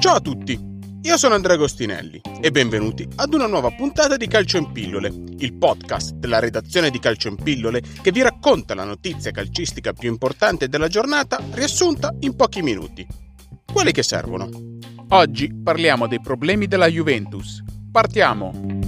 Ciao a tutti, io sono Andrea Agostinelli e benvenuti ad una nuova puntata di Calcio in Pillole, il podcast della redazione di Calcio in Pillole che vi racconta la notizia calcistica più importante della giornata riassunta in pochi minuti. Quelli che servono. Oggi parliamo dei problemi della Juventus. Partiamo!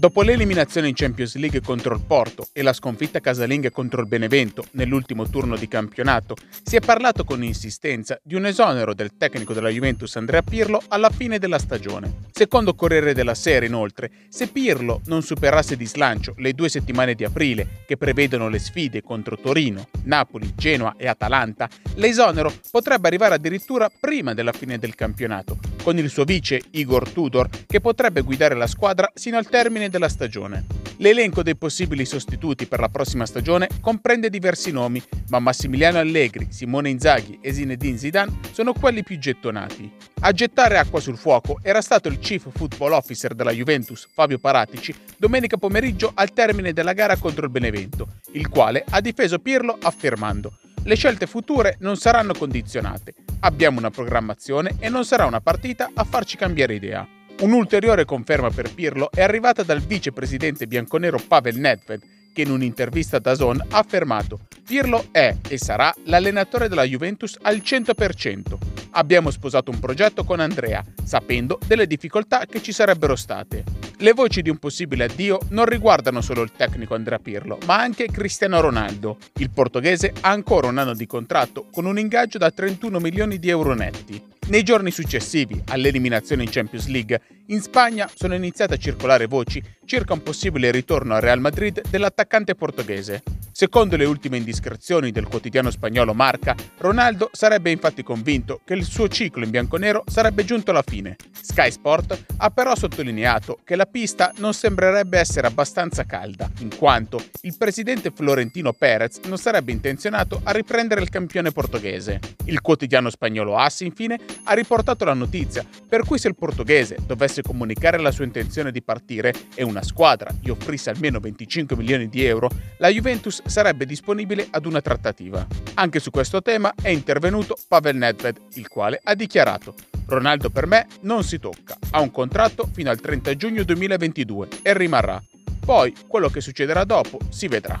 Dopo l'eliminazione in Champions League contro il Porto e la sconfitta casalinga contro il Benevento nell'ultimo turno di campionato, si è parlato con insistenza di un esonero del tecnico della Juventus Andrea Pirlo alla fine della stagione. Secondo Corriere della Sera, inoltre, se Pirlo non superasse di slancio le due settimane di aprile, che prevedono le sfide contro Torino, Napoli, Genoa e Atalanta, l'esonero potrebbe arrivare addirittura prima della fine del campionato, con il suo vice Igor Tudor che potrebbe guidare la squadra sino al termine della stagione. L'elenco dei possibili sostituti per la prossima stagione comprende diversi nomi, ma Massimiliano Allegri, Simone Inzaghi e Zinedine Zidane sono quelli più gettonati. A gettare acqua sul fuoco era stato il Chief Football Officer della Juventus, Fabio Paratici, domenica pomeriggio al termine della gara contro il Benevento, il quale ha difeso Pirlo affermando le scelte future non saranno condizionate. Abbiamo una programmazione e non sarà una partita a farci cambiare idea. Un'ulteriore conferma per Pirlo è arrivata dal vicepresidente bianconero Pavel Nedved, che in un'intervista da Zone ha affermato Pirlo è e sarà l'allenatore della Juventus al 100%. Abbiamo sposato un progetto con Andrea, sapendo delle difficoltà che ci sarebbero state. Le voci di un possibile addio non riguardano solo il tecnico Andrea Pirlo, ma anche Cristiano Ronaldo. Il portoghese ha ancora un anno di contratto con un ingaggio da 31 milioni di euro netti. Nei giorni successivi all'eliminazione in Champions League, in Spagna sono iniziate a circolare voci circa un possibile ritorno al Real Madrid dell'attaccante portoghese. Secondo le ultime indiscrezioni del quotidiano spagnolo Marca, Ronaldo sarebbe infatti convinto che il suo ciclo in bianconero sarebbe giunto alla fine. Sky Sport ha però sottolineato che la pista non sembrerebbe essere abbastanza calda, in quanto il presidente Florentino Perez non sarebbe intenzionato a riprendere il campione portoghese. Il quotidiano spagnolo AS, infine, ha riportato la notizia, per cui se il portoghese dovesse comunicare la sua intenzione di partire e una squadra gli offrisse almeno 25 milioni di euro, la Juventus sarebbe disponibile ad una trattativa. Anche su questo tema è intervenuto Pavel Nedved, il quale ha dichiarato Ronaldo per me non si tocca, ha un contratto fino al 30 giugno 2022 e rimarrà. Poi quello che succederà dopo si vedrà.